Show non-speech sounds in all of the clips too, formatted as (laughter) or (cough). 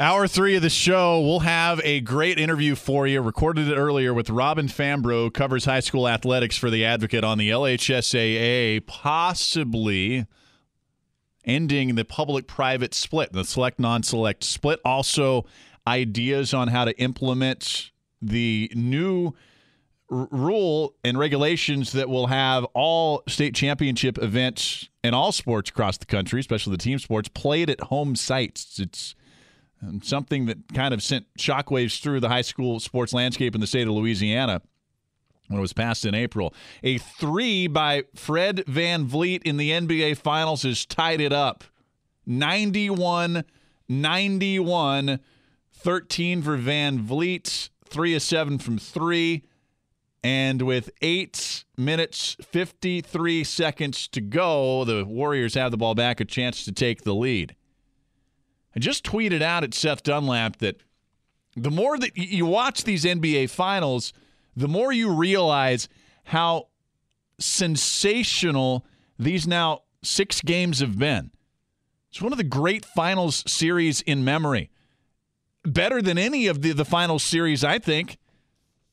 Hour three of the show, we'll have a great interview for you. Recorded it earlier with Robin Fambrough, covers high school athletics for the Advocate on the LHSAA, possibly ending the public-private split, the select-non-select split. Also, ideas on how to implement the new r- rule and regulations that will have all state championship events in all sports across the country, especially the team sports, played at home sites. It's something that kind of sent shockwaves through the high school sports landscape in the state of Louisiana when it was passed in April. A three by Fred VanVleet in the NBA Finals has tied it up 91 91, 13 for VanVleet, three of seven from three. And with eight minutes, 53 seconds to go, the Warriors have the ball back, a chance to take the lead. I just tweeted out at Seth Dunlap that the more that you watch these NBA finals, the more you realize how sensational these now six games have been. It's one of the great finals series in memory. Better than any of the, the final series, I think,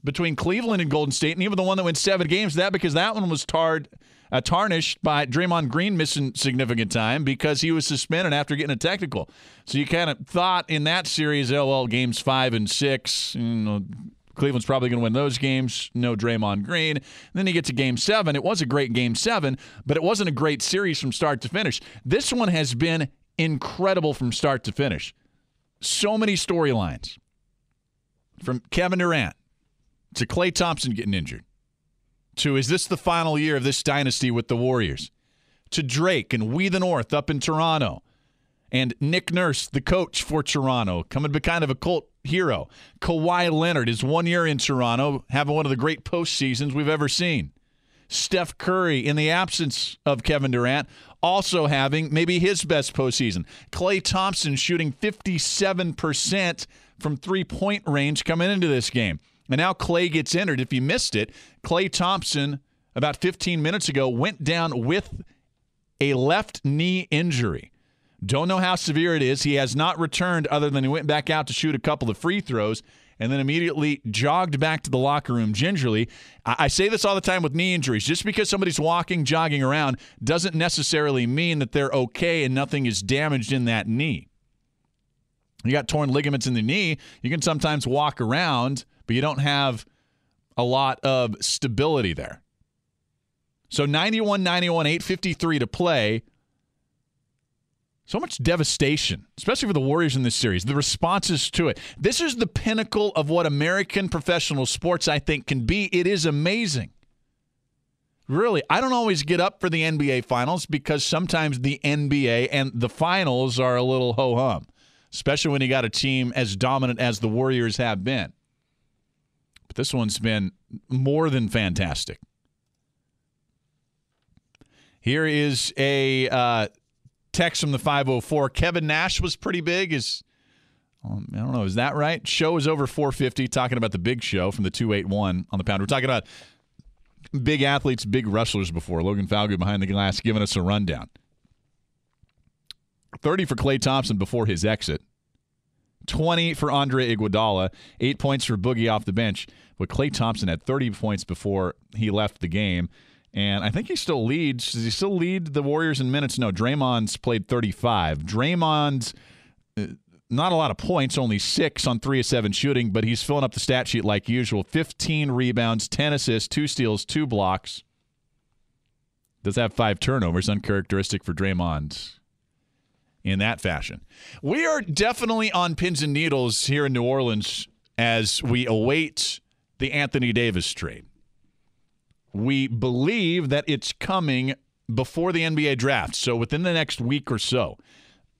between Cleveland and Golden State, and even the one that went seven games. That because that one was tarred uh, tarnished by Draymond Green missing significant time because he was suspended after getting a technical. So you kind of thought in that series, oh, well, games five and six, you know, Cleveland's probably going to win those games. No Draymond Green. And then you get to game seven. It was a great game seven, but it wasn't a great series from start to finish. This one has been incredible from start to finish. So many storylines from Kevin Durant to Klay Thompson getting injured to is this the final year of this dynasty with the Warriors? To Drake and We the North up in Toronto. And Nick Nurse, the coach for Toronto, coming to be kind of a cult hero. Kawhi Leonard is one year in Toronto, having one of the great postseasons we've ever seen. Steph Curry, in the absence of Kevin Durant, also having maybe his best postseason. Klay Thompson shooting 57% from three point range coming into this game. And now Klay gets entered. If you missed it, Klay Thompson, about 15 minutes ago, went down with a left knee injury. Don't know how severe it is. He has not returned other than he went back out to shoot a couple of free throws and then immediately jogged back to the locker room gingerly. I, say this all the time with knee injuries. Just because somebody's walking, jogging around doesn't necessarily mean that they're okay and nothing is damaged in that knee. You got torn ligaments in the knee, you can sometimes walk around but you don't have a lot of stability there. So 91 91, 853 to play. So much devastation, especially for the Warriors in this series. The responses to it. This is the pinnacle of what American professional sports, I think, can be. It is amazing. Really, I don't always get up for the NBA finals because sometimes the NBA and the finals are a little ho hum, especially when you got a team as dominant as the Warriors have been. But this one's been more than fantastic. Here is a uh, text from the 504. Kevin Nash was pretty big. Is um, I don't know, is that right? Show is over 450. Talking about the big show from the 281 on the pound. We're talking about big athletes, big wrestlers before. Logan Falgout behind the glass giving us a rundown. 30 for Klay Thompson before his exit. 20 for Andre Iguodala, eight points for Boogie off the bench. But Klay Thompson had 30 points before he left the game. And I think he still leads. Does he still lead the Warriors in minutes? No, Draymond's played 35. Draymond's uh, not a lot of points, only six on three of seven shooting, but he's filling up the stat sheet like usual 15 rebounds, 10 assists, two steals, two blocks. Does have five turnovers, uncharacteristic for Draymond in that fashion. We are definitely on pins and needles here in New Orleans as we await the Anthony Davis trade. We believe that it's coming before the NBA draft, so within the next week or so.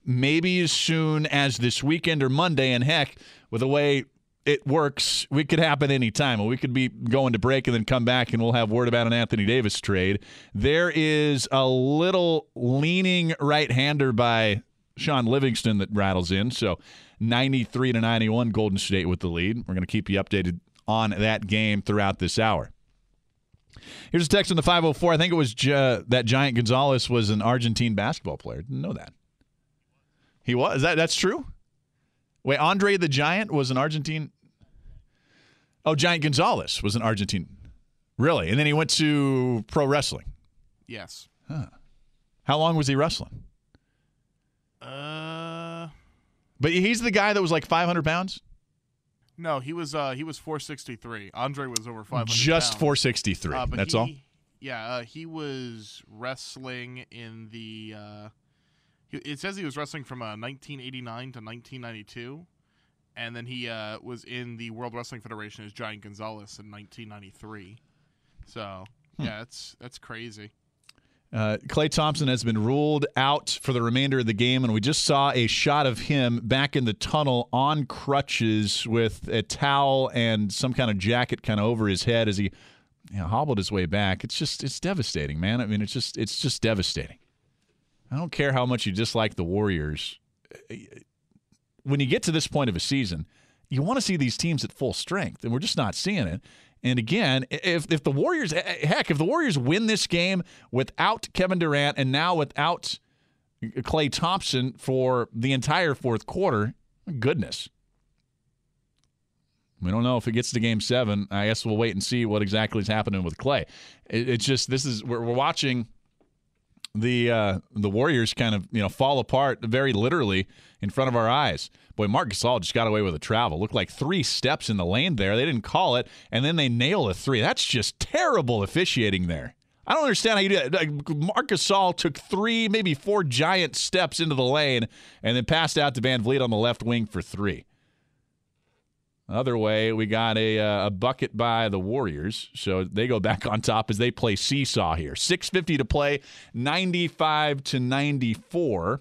Maybe as soon as this weekend or Monday, and heck, with the way it works, we could happen anytime. We could be going to break and then come back and we'll have word about an Anthony Davis trade. There is a little leaning right hander by Shaun Livingston that rattles in. So 93 to 91 Golden State with the lead. We're going to keep you updated on that game throughout this hour. Here's a text in the 504. I think it was that Giant Gonzalez was an Argentine basketball player. Didn't know that. He was. That that's true. Wait, Andre the Giant was an Argentine. Oh, Giant Gonzalez was an Argentine. Really? And then he went to pro wrestling. Yes. Huh. How long was he wrestling? Uh, But he's the guy that was like 500 pounds? no, he was uh he was 463. Andre was over 500. Just pounds. 463. Uh, That's he- all? Yeah, uh, he was wrestling in the. Uh, it says he was wrestling from uh, 1989 to 1992, and then he uh, was in the World Wrestling Federation as Giant Gonzalez in 1993. So Hmm. yeah, that's that's crazy. Uh, Klay Thompson has been ruled out for the remainder of the game, and we just saw a shot of him back in the tunnel on crutches with a towel and some kind of jacket kind of over his head as he you know, hobbled his way back. It's just it's devastating, man. I mean, it's just it's just devastating. I don't care how much you dislike the Warriors. When you get to this point of a season, you want to see these teams at full strength, and we're just not seeing it. And again, if if the Warriors, heck, if the Warriors win this game without Kevin Durant and now without uh, Klay Thompson for the entire fourth quarter, goodness. We don't know if it gets to game seven. I guess we'll wait and see what exactly is happening with Klay. It, it's just this is we're, we're watching the uh, the Warriors kind of you know fall apart very literally in front of our eyes. Boy, Marc Gasol just got away with a travel. Looked like three steps in the lane there. They didn't call it, and then they nail a three. That's just terrible officiating there. I don't understand how you do that. Like, Marc Gasol took three, maybe four giant steps into the lane, and then passed out to VanVleet on the left wing for three. Other way, we got a, uh, a bucket by the Warriors, so they go back on top as they play seesaw here. Six fifty to play, ninety five to ninety four.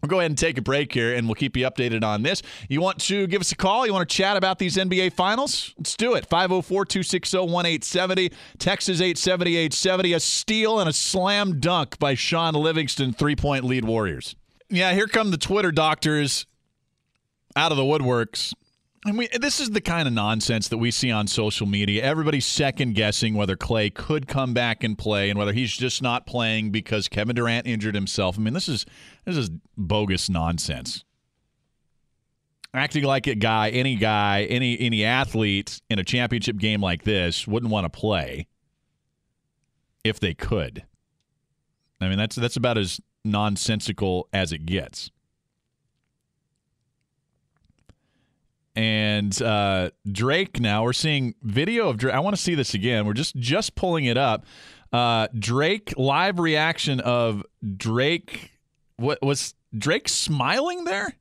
We'll go ahead and take a break here, and we'll keep you updated on this. You want to give us a call? You want to chat about these NBA Finals? Let's do it. 504 260 1870. Texas 870 870. A steal and a slam dunk by Shaun Livingston, three point lead Warriors. Yeah, here come the Twitter doctors out of the woodworks. And we, this is the kind of nonsense that we see on social media. Everybody's second guessing whether Klay could come back and play and whether he's just not playing because Kevin Durant injured himself. I mean, this is this is bogus nonsense. Acting like a guy, any guy, any any athlete in a championship game like this wouldn't want to play if they could. I mean, that's that's about as nonsensical as it gets. And uh, Drake. Now we're seeing video of Drake. I want to see this again. We're just just pulling it up. Uh, Drake live reaction of Drake. What was Drake smiling there?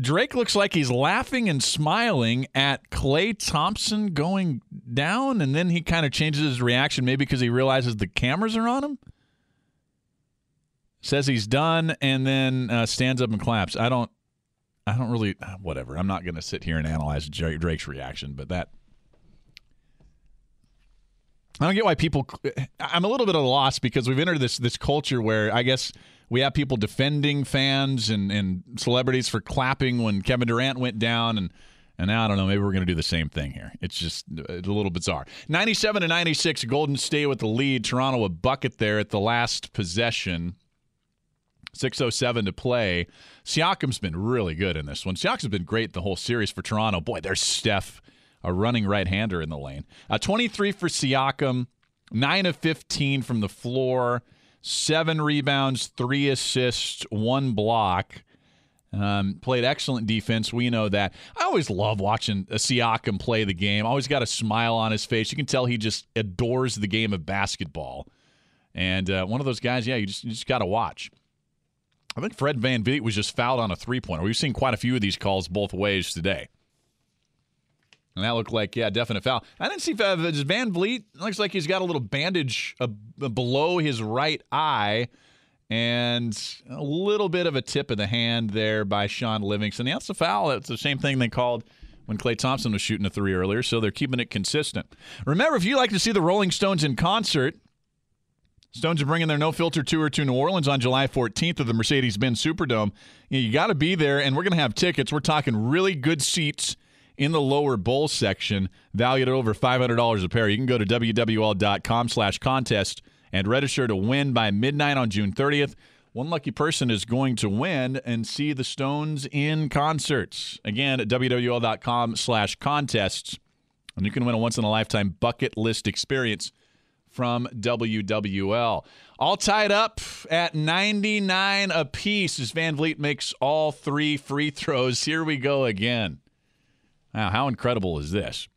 Drake looks like he's laughing and smiling at Klay Thompson going down, and then he kind of changes his reaction, maybe because he realizes the cameras are on him says he's done and then uh, stands up and claps. I don't, I don't really, whatever. I'm not going to sit here and analyze Drake's reaction, but that. I don't get why people. I'm a little bit at a loss because we've entered this this culture where I guess we have people defending fans and, and celebrities for clapping when Kevin Durant went down and. And now I don't know. Maybe we're going to do the same thing here. It's just it's a little bizarre. 97 to 96, Golden State with the lead. Toronto a bucket there at the last possession. 607 to play. Siakam's been really good in this one. Siakam's been great the whole series for Toronto. Boy, there's Steph, a running right-hander in the lane. Uh, 23 for Siakam, 9 of 15 from the floor, 7 rebounds, 3 assists, 1 block. Um, played excellent defense. We know that. I always love watching a Siakam play the game. Always got a smile on his face. You can tell he just adores the game of basketball. And uh, one of those guys, yeah, you just, you just got to watch. I think Fred VanVleet was just fouled on a three pointer. We've seen quite a few of these calls both ways today. And that looked like, yeah, definite foul. I didn't see uh, VanVleet. Looks like he's got a little bandage uh, below his right eye and a little bit of a tip of the hand there by Shaun Livingston. That's a foul. That's the same thing they called when Klay Thompson was shooting a three earlier, so they're keeping it consistent. Remember, if you like to see the Rolling Stones in concert, Stones are bringing their No Filter tour to New Orleans on July 14th at the Mercedes Benz Superdome. You, got to be there, and we're going to have tickets. We're talking really good seats in the lower bowl section, valued at over $500 a pair. You can go to wwl.com slash contest and register to win by midnight on June 30th. One lucky person is going to win and see the Stones in concerts. Again, at wwl.com slash contests. And you can win a once in a lifetime bucket list experience from WWL. All tied up at 99 apiece as VanVleet makes all three free throws. Here we go again. Now, how incredible is this?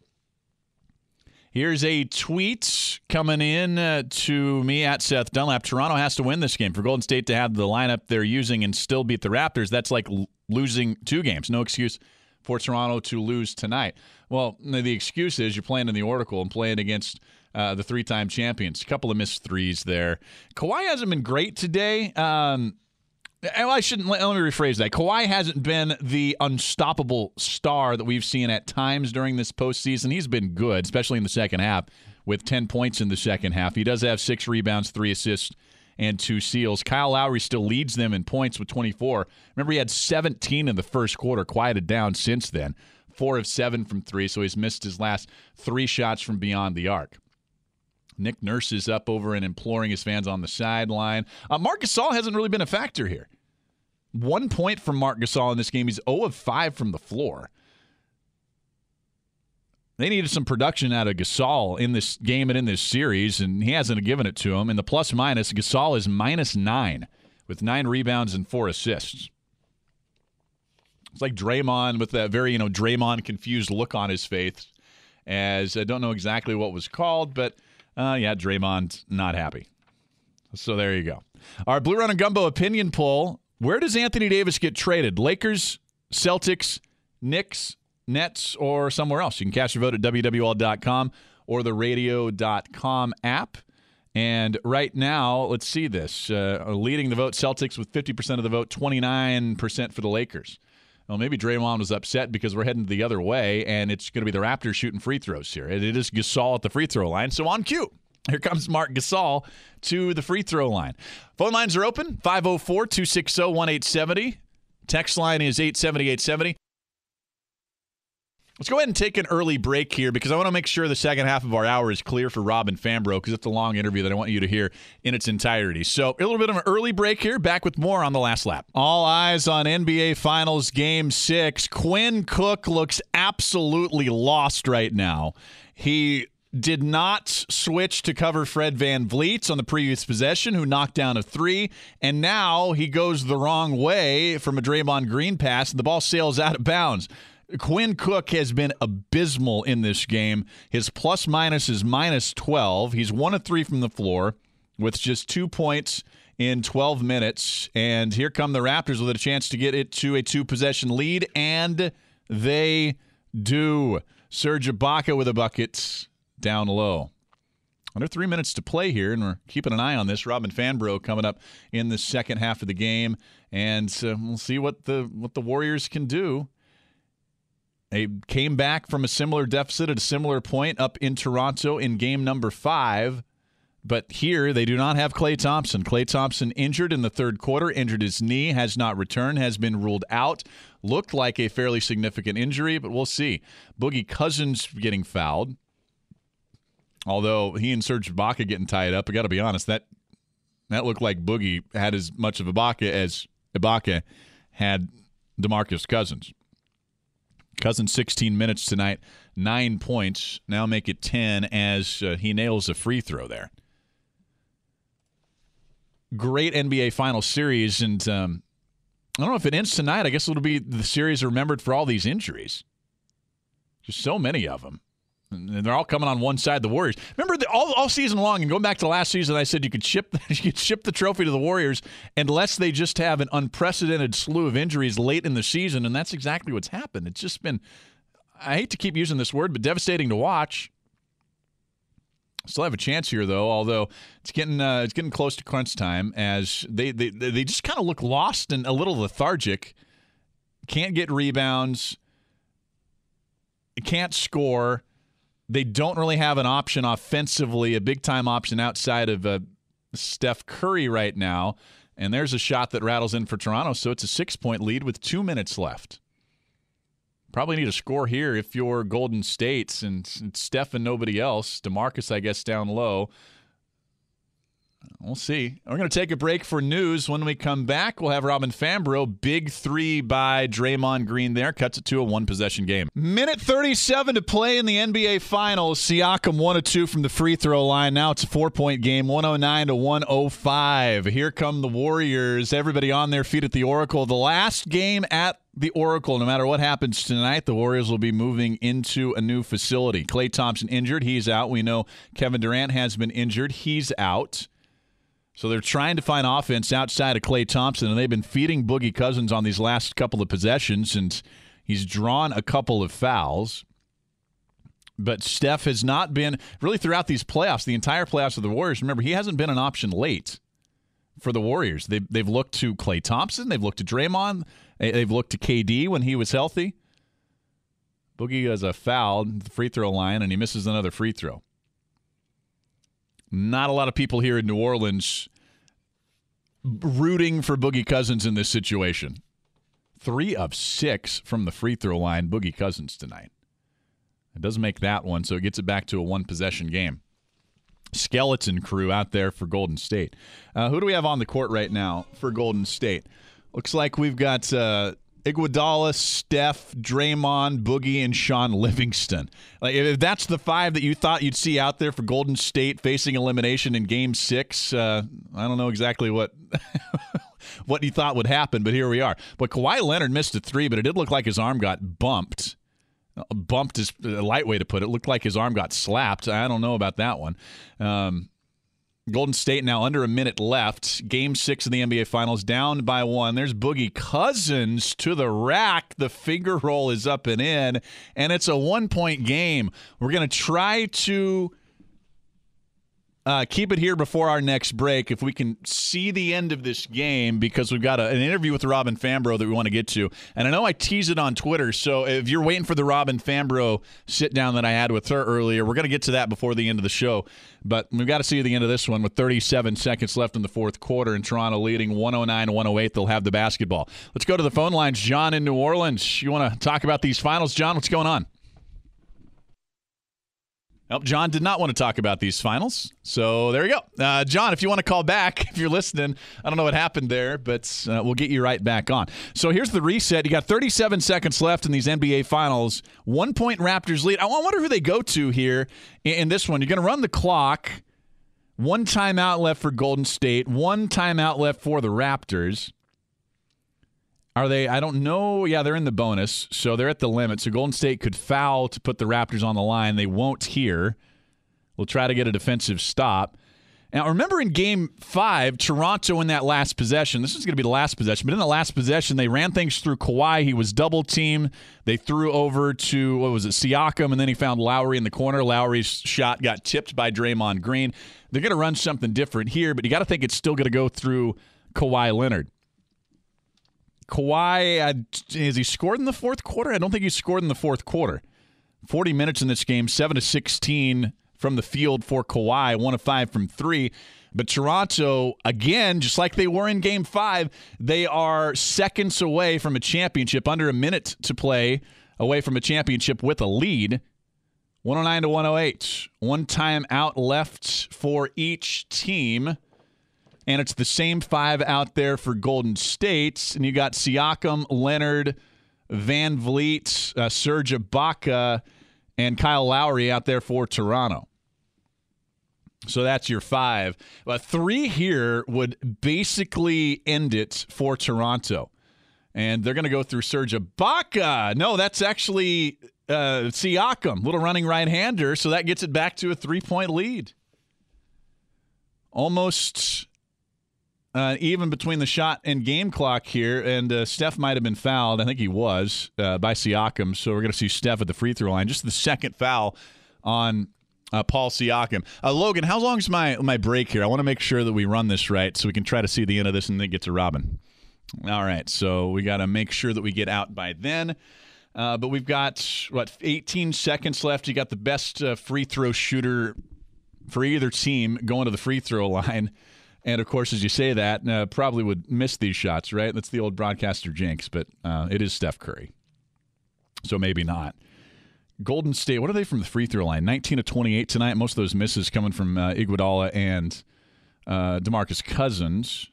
Here's a tweet coming in uh, to me at Seth Dunlap. Toronto has to win this game for Golden State to have the lineup they're using and still beat the Raptors. That's like l- losing two games. No excuse for Toronto to lose tonight. Well, the excuse is you're playing in the Oracle and playing against uh, the three-time champions. A couple of missed threes there. Kawhi hasn't been great today. Um, I shouldn't. Let, let me rephrase that. Kawhi hasn't been the unstoppable star that we've seen at times during this postseason. He's been good, especially in the second half, with 10 points in the second half. He does have six rebounds, three assists, and two seals. Kyle Lowry still leads them in points with 24. Remember, he had 17 in the first quarter, quieted down since then. Four of seven from three, so he's missed his last three shots from beyond the arc. Nick Nurse is up over and imploring his fans on the sideline. Uh, Marc Gasol hasn't really been a factor here. One point from Marc Gasol in this game. He's 0 of 5 from the floor. They needed some production out of Gasol in this game and in this series, and he hasn't given it to him. In the plus minus, Gasol is minus nine with nine rebounds and four assists. It's like Draymond with that very, you know, Draymond confused look on his face as I don't know exactly what was called, but uh, yeah, Draymond's not happy. So there you go. Our Blue Run and Gumbo opinion poll. Where does Anthony Davis get traded? Lakers, Celtics, Knicks, Nets, or somewhere else? You can cast your vote at WWL.com or the radio.com app. And right now, let's see this. Uh, leading the vote, Celtics with 50% of the vote, 29% for the Lakers. Well, maybe Draymond was upset because we're heading the other way, and it's going to be the Raptors shooting free throws here. It is Gasol at the free throw line. So on cue, here comes Marc Gasol to the free throw line. Phone lines are open 504 260 1870. Text line is 870 870. Let's go ahead and take an early break here because I want to make sure the second half of our hour is clear for Robin Fambrough because it's a long interview that I want you to hear in its entirety. So, a little bit of an early break here. Back with more on the last lap. All eyes on NBA Finals Game 6. Quinn Cook looks absolutely lost right now. He did not switch to cover Fred VanVleet on the previous possession, who knocked down a three, and now he goes the wrong way from a Draymond Green pass, and the ball sails out of bounds. Quinn Cook has been abysmal in this game. His plus minus is minus 12. He's one of three from the floor with just two points in 12 minutes. And here come the Raptors with a chance to get it to a two possession lead, and they do. Serge Ibaka with a bucket down low. Under three minutes to play here, and we're keeping an eye on this. Robin Fambrough coming up in the second half of the game, and uh, we'll see what the what the Warriors can do. They came back from a similar deficit at a similar point up in Toronto in game number five. But here they do not have Klay Thompson. Klay Thompson injured in the third quarter, injured his knee, has not returned, has been ruled out. Looked like a fairly significant injury, but we'll see. Boogie Cousins getting fouled. Although he and Serge Ibaka getting tied up, I got to be honest, that that looked like Boogie had as much of Ibaka as Ibaka had DeMarcus Cousins. Cousins 16 minutes tonight, nine points. Now make it 10 as uh, he nails a free throw there. Great NBA final series, and um, I don't know if it ends tonight. I guess it'll be the series remembered for all these injuries. Just so many of them. And they're all coming on one side. The Warriors. Remember the, all, all season long, and going back to last season, I said you could ship (laughs) you could ship the trophy to the Warriors unless they just have an unprecedented slew of injuries late in the season, and that's exactly what's happened. It's just been. I hate to keep using this word, but devastating to watch. Still have a chance here, though. Although it's getting uh, it's getting close to crunch time, as they they they just kind of look lost and a little lethargic. Can't get rebounds. Can't score they don't really have an option offensively, a big time option outside of uh, Steph Curry right now. And there's a shot that rattles in for Toronto. So it's a six point lead with two minutes left. Probably need a score here if you're Golden States and, and Steph and nobody else. DeMarcus, I guess, down low. We'll see. We're going to take a break for news. When we come back, we'll have Robin Fambrough. Big three by Draymond Green there. Cuts it to a one possession game. Minute 37 to play in the NBA Finals. Siakam 1 2 from the free throw line. Now it's a four point game, 109 to 105. Here come the Warriors. Everybody on their feet at the Oracle. The last game at the Oracle. No matter what happens tonight, the Warriors will be moving into a new facility. Klay Thompson injured. He's out. We know Kevin Durant has been injured. He's out. So they're trying to find offense outside of Klay Thompson, and they've been feeding Boogie Cousins on these last couple of possessions, and he's drawn a couple of fouls. But Steph has not been really throughout these playoffs, the entire playoffs of the Warriors. Remember, he hasn't been an option late for the Warriors. They've, they've looked to Klay Thompson, they've looked to Draymond, they've looked to KD when he was healthy. Boogie has a foul the free throw line, and he misses another free throw. Not a lot of people here in New Orleans rooting for Boogie Cousins in this situation. Three of six from the free throw line, Boogie Cousins tonight. It doesn't make that one, so it gets it back to a one possession game. Skeleton crew out there for Golden State. Uh, who do we have on the court right now for Golden State? Looks like we've got uh, Iguodala, Steph, Draymond, Boogie, and Shaun Livingston. Like if that's the five that you thought you'd see out there for Golden State facing elimination in Game Six, uh, I don't know exactly what (laughs) what you thought would happen, but here we are. But Kawhi Leonard missed a three, but it did look like his arm got bumped. Bumped is a light way to put it. it. Looked like his arm got slapped. I don't know about that one. Um, Golden State now under a minute left. Game six of the NBA Finals down by one. There's Boogie Cousins to the rack. The finger roll is up and in, and it's a one point game. We're going to try to uh, keep it here before our next break if we can see the end of this game because we've got a, an interview with Robin Fambrough that we want to get to. And I know I tease it on Twitter. So if you're waiting for the Robin Fambrough sit down that I had with her earlier, we're going to get to that before the end of the show. But we've got to see the end of this one with 37 seconds left in the fourth quarter and Toronto leading 109 108. They'll have the basketball. Let's go to the phone lines. John in New Orleans. You want to talk about these finals? John, what's going on? Well, John did not want to talk about these finals. So there you go. Uh, John, if you want to call back, (laughs) if you're listening, I don't know what happened there, but uh, we'll get you right back on. So here's the reset. You got 37 seconds left in these NBA finals. One point Raptors lead. I wonder who they go to here in this one. You're going to run the clock. One timeout left for Golden State, one timeout left for the Raptors. Are they? I don't know. Yeah, they're in the bonus, so they're at the limit. So Golden State could foul to put the Raptors on the line. They won't here. We'll try to get a defensive stop. Now, remember in game five, Toronto in that last possession, this is going to be the last possession, but in the last possession, they ran things through Kawhi. He was double teamed. They threw over to, what was it, Siakam, and then he found Lowry in the corner. Lowry's shot got tipped by Draymond Green. They're going to run something different here, but you got to think it's still going to go through Kawhi Leonard. Kawhi, uh, has he scored in the fourth quarter? I don't think he scored in the fourth quarter. 40 minutes in this game, 7 to 16 from the field for Kawhi, 1 of 5 from 3. But Toronto, again, just like they were in game five, they are seconds away from a championship, under a minute to play away from a championship with a lead. 109 to 108. One time out left for each team and it's the same five out there for Golden State. And you got Siakam, Leonard, VanVleet, uh, Serge Ibaka, and Kyle Lowry out there for Toronto. So that's your five. But three here would basically end it for Toronto. And they're going to go through Serge Ibaka. No, that's actually uh, Siakam, little running right hander. So that gets it back to a three point lead. Almost uh, even between the shot and game clock here, and uh, Steph might have been fouled. I think he was uh, by Siakam. So we're going to see Steph at the free throw line. Just the second foul on uh, Paul Siakam. Uh, Logan, how long is my my break here? I want to make sure that we run this right so we can try to see the end of this and then get to Robin. All right, so we got to make sure that we get out by then. Uh, but we've got what 18 seconds left. You got the best free throw shooter for either team going to the free throw line. And of course, as you say that, uh, probably would miss these shots, right? That's the old broadcaster jinx, but uh, it is Steph Curry. So maybe not. Golden State, what are they from the free throw line? 19 to 28 tonight. Most of those misses coming from uh, Iguodala and uh, DeMarcus Cousins.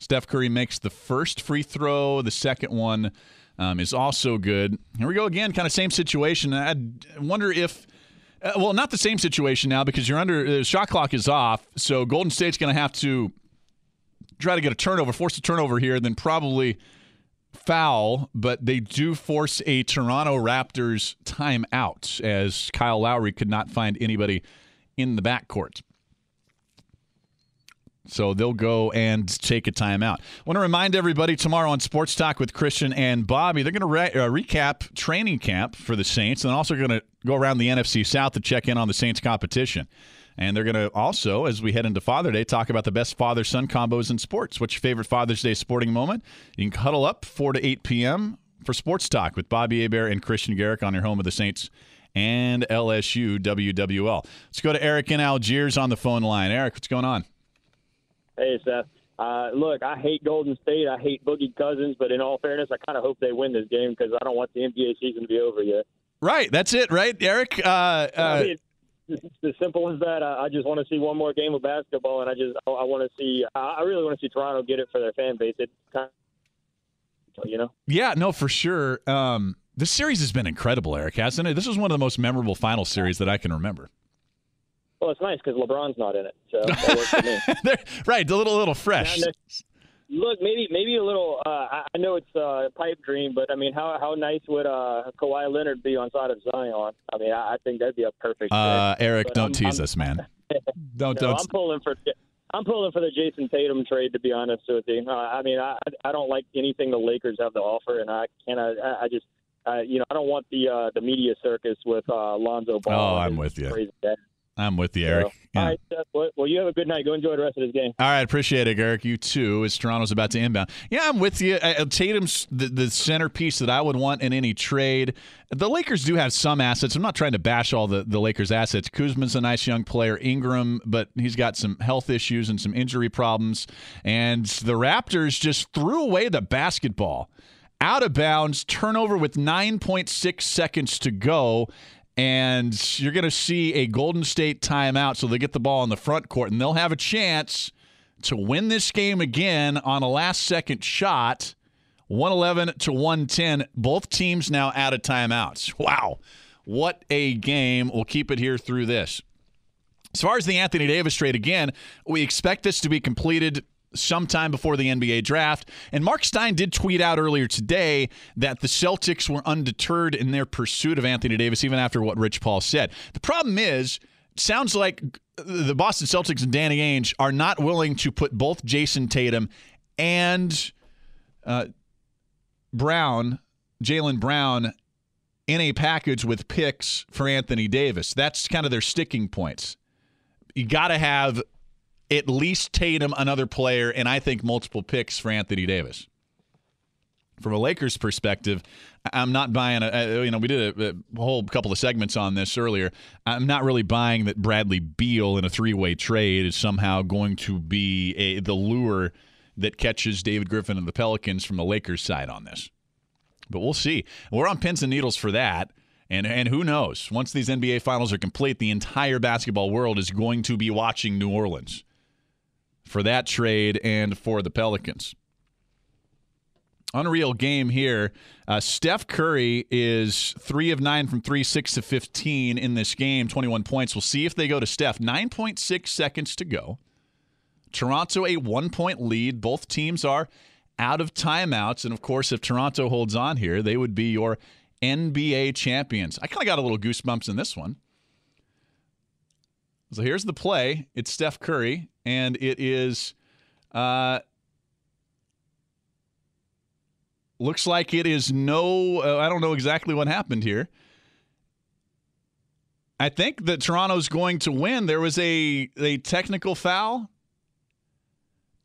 Steph Curry makes the first free throw. The second one um, is also good. Here we go again, kind of same situation. I wonder if, uh, well, not the same situation now because you're under, the uh, shot clock is off. So Golden State's going to have to try to get a turnover, force a turnover here, then probably foul, but they do force a Toronto Raptors timeout as Kyle Lowry could not find anybody in the backcourt. So they'll go and take a timeout. I want to remind everybody tomorrow on Sports Talk with Christian and Bobby, they're going to re- uh, recap training camp for the Saints and also going to go around the NFC South to check in on the Saints competition. And they're going to also, as we head into Father Day, talk about the best father son combos in sports. What's your favorite Father's Day sporting moment? You can huddle up 4 to 8 p.m. for Sports Talk with Bobby Hebert and Christian Garrick on your home of the Saints and LSU WWL. Let's go to Eric in Algiers on the phone line. Eric, what's going on? Hey, Seth. Uh, look, I hate Golden State. I hate Boogie Cousins, but in all fairness, I kind of hope they win this game because I don't want the NBA season to be over yet. Right, that's it, right, Eric? Uh, uh, I mean, it's as simple as that. I, I just want to see one more game of basketball, and I just I, I want to see. I really want to see Toronto get it for their fan base. It kind of, you know. Yeah, no, for sure. Um, this series has been incredible, Eric, hasn't it? This was one of the most memorable final series that I can remember. Well, it's nice because LeBron's not in it, so that works for me. (laughs) right, a little, a little fresh. look, maybe, maybe a little. Uh, I know it's a pipe dream, but I mean, how how nice would uh, Kawhi Leonard be on side of Zion? I mean, I, I think that'd be a perfect. Uh, Eric, but don't I'm, tease I'm, us, man. (laughs) don't no, don't. I'm pulling for. I'm pulling for the Jayson Tatum trade, to be honest with you. Uh, I mean, I I don't like anything the Lakers have to offer, and I can't. I, I just, uh, you know, I don't want the uh, the media circus with uh, Lonzo Ball. Oh, I'm with you. I'm with you, Eric. So, yeah. All right, Seth, well, you have a good night. Go enjoy the rest of this game. All right, appreciate it, Eric. You too, as Toronto's about to inbound. Yeah, I'm with you. Uh, Tatum's the, the centerpiece that I would want in any trade. The Lakers do have some assets. I'm not trying to bash all the, the Lakers' assets. Kuzma's a nice young player. Ingram, but he's got some health issues and some injury problems. And the Raptors just threw away the basketball out of bounds, turnover with 9.6 seconds to go and you're going to see a Golden State timeout, so they get the ball in the front court, and they'll have a chance to win this game again on a last second shot 111 to 110 both teams now out of timeouts. Wow. What a game. We'll keep it here through this. As far as the anthony davis trade again we expect this to be completed sometime before the NBA draft. And Mark Stein did tweet out earlier today that the Celtics were undeterred in their pursuit of Anthony Davis, even after what Rich Paul said. The problem is, sounds like the Boston Celtics and Danny Ainge are not willing to put both Jayson Tatum and uh, Brown, Jaylen Brown, in a package with picks for Anthony Davis. That's kind of their sticking points. You got to have at least Tatum, another player, and I think multiple picks for Anthony Davis. From a Lakers perspective, I'm not buying a. You know, we did a, a, whole couple of segments on this earlier. I'm not really buying that Bradley Beal in a three-way trade is somehow going to be a, the lure that catches David Griffin and the Pelicans from the Lakers side on this. But we'll see. We're on pins and needles for that. And and who knows? Once these NBA finals are complete, the entire basketball world is going to be watching New Orleans for that trade and for the Pelicans. Unreal game here. Uh, Steph Curry is three of nine from three, six to 15 in this game, 21 points. We'll see if they go to Steph. 9.6 seconds to go. Toronto, a one point lead. Both teams are out of timeouts. And of course, if Toronto holds on here, they would be your NBA champions. I kind of got a little goosebumps in this one. So here's the play. It's Steph Curry, and it is. Uh, looks like it is no. Uh, I don't know exactly what happened here. I think that Toronto's going to win. There was a a technical foul,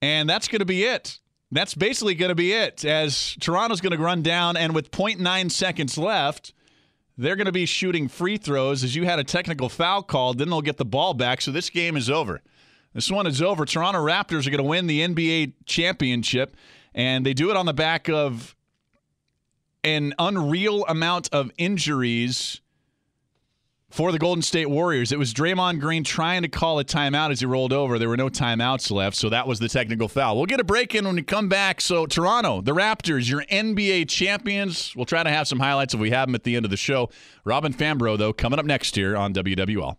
and that's going to be it. That's basically going to be it. As Toronto's going to run down, and with 0.9 seconds left, they're going to be shooting free throws as you had a technical foul called. Then they'll get the ball back. So this game is over. This one is over. Toronto Raptors are going to win the NBA championship, and they do it on the back of an unreal amount of injuries for the Golden State Warriors. It was Draymond Green trying to call a timeout as he rolled over. There were no timeouts left, so that was the technical foul. We'll get a break in when we come back. So, Toronto, the Raptors, your NBA champions. We'll try to have some highlights if we have them at the end of the show. Robin Fambrough, though, coming up next year on WWL.